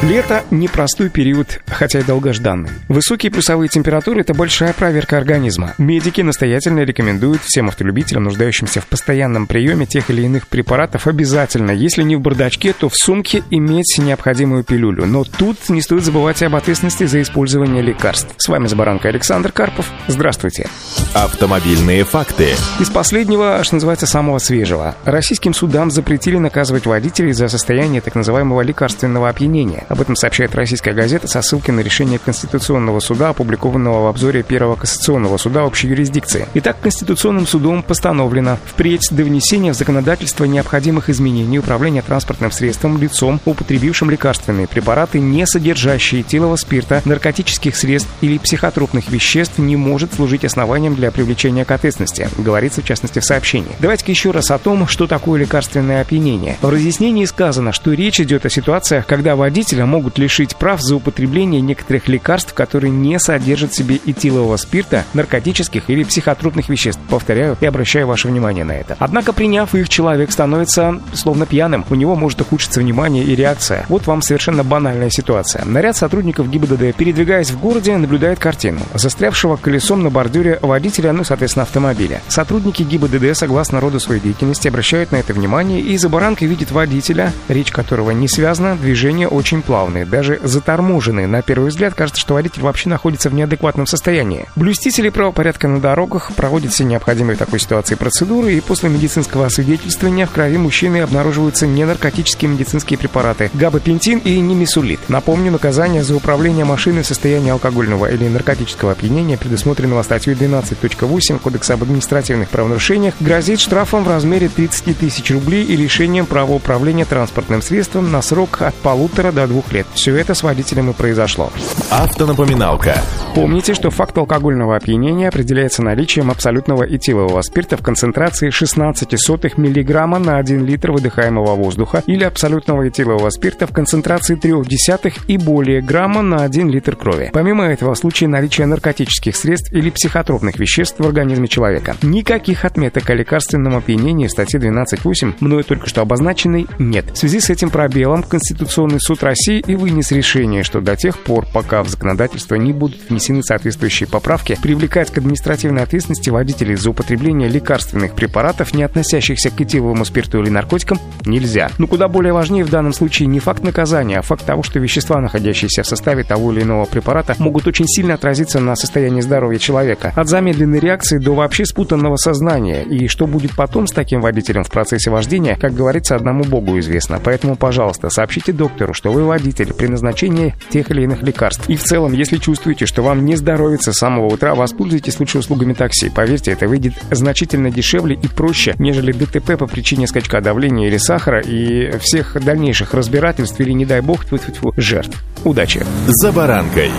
Лето – непростой период, хотя и долгожданный. Высокие плюсовые температуры – это большая проверка организма. Медики настоятельно рекомендуют всем автолюбителям, нуждающимся в постоянном приеме тех или иных препаратов, обязательно, если не в бардачке, то в сумке иметь необходимую пилюлю. Но тут не стоит забывать об ответственности за использование лекарств. С вами Забаранка Александр Карпов. Здравствуйте. Автомобильные факты. Из последнего, что называется, самого свежего. Российским судам запретили наказывать водителей за состояние так называемого лекарственного опьянения. Об этом сообщает российская газета со ссылкой на решение Конституционного суда, опубликованного в обзоре Первого Кассационного суда общей юрисдикции. Итак, Конституционным судом постановлено впредь до внесения в законодательство необходимых изменений управления транспортным средством лицом, употребившим лекарственные препараты, не содержащие этилового спирта, наркотических средств или психотропных веществ, не может служить основанием для привлечения к ответственности, говорится в частности в сообщении. Давайте-ка еще раз о том, что такое лекарственное опьянение. В разъяснении сказано, что речь идет о ситуациях, когда водитель водителя могут лишить прав за употребление некоторых лекарств, которые не содержат в себе этилового спирта, наркотических или психотропных веществ. Повторяю и обращаю ваше внимание на это. Однако, приняв их, человек становится словно пьяным. У него может ухудшиться внимание и реакция. Вот вам совершенно банальная ситуация. Наряд сотрудников ГИБДД, передвигаясь в городе, наблюдает картину. Застрявшего колесом на бордюре водителя, ну, соответственно, автомобиля. Сотрудники ГИБДД, согласно роду своей деятельности, обращают на это внимание и за баранкой видят водителя, речь которого не связана, движение очень плавные, даже заторможенные. На первый взгляд кажется, что водитель вообще находится в неадекватном состоянии. Блюстители правопорядка на дорогах проводят все необходимые в такой ситуации процедуры, и после медицинского освидетельствования в крови мужчины обнаруживаются ненаркотические медицинские препараты габапентин и немисулит. Напомню, наказание за управление машиной в состоянии алкогольного или наркотического опьянения, предусмотренного статьей 12.8 Кодекса об административных правонарушениях, грозит штрафом в размере 30 тысяч рублей и лишением права управления транспортным средством на срок от полутора до двух двух лет. Все это с водителем и произошло. Автонапоминалка. Помните, что факт алкогольного опьянения определяется наличием абсолютного этилового спирта в концентрации 16 мг на 1 литр выдыхаемого воздуха или абсолютного этилового спирта в концентрации 0,3 и более грамма на 1 литр крови. Помимо этого, в случае наличия наркотических средств или психотропных веществ в организме человека. Никаких отметок о лекарственном опьянении в статье 12.8, мною только что обозначенной, нет. В связи с этим пробелом Конституционный суд России и вынес решение, что до тех пор, пока в законодательство не будут внесены соответствующие поправки, привлекать к административной ответственности водителей за употребление лекарственных препаратов, не относящихся к этиловому спирту или наркотикам, нельзя. Но куда более важнее в данном случае не факт наказания, а факт того, что вещества, находящиеся в составе того или иного препарата, могут очень сильно отразиться на состоянии здоровья человека. От замедленной реакции до вообще спутанного сознания. И что будет потом с таким водителем в процессе вождения, как говорится, одному богу известно. Поэтому, пожалуйста, сообщите доктору, что вы водитель при назначении тех или иных лекарств. И в целом, если чувствуете, что вам не здоровится с самого утра, воспользуйтесь лучше услугами такси. Поверьте, это выйдет значительно дешевле и проще, нежели ДТП по причине скачка давления или сахара и всех дальнейших разбирательств или, не дай бог, тьфу -тьфу -тьфу, жертв. Удачи! За баранкой!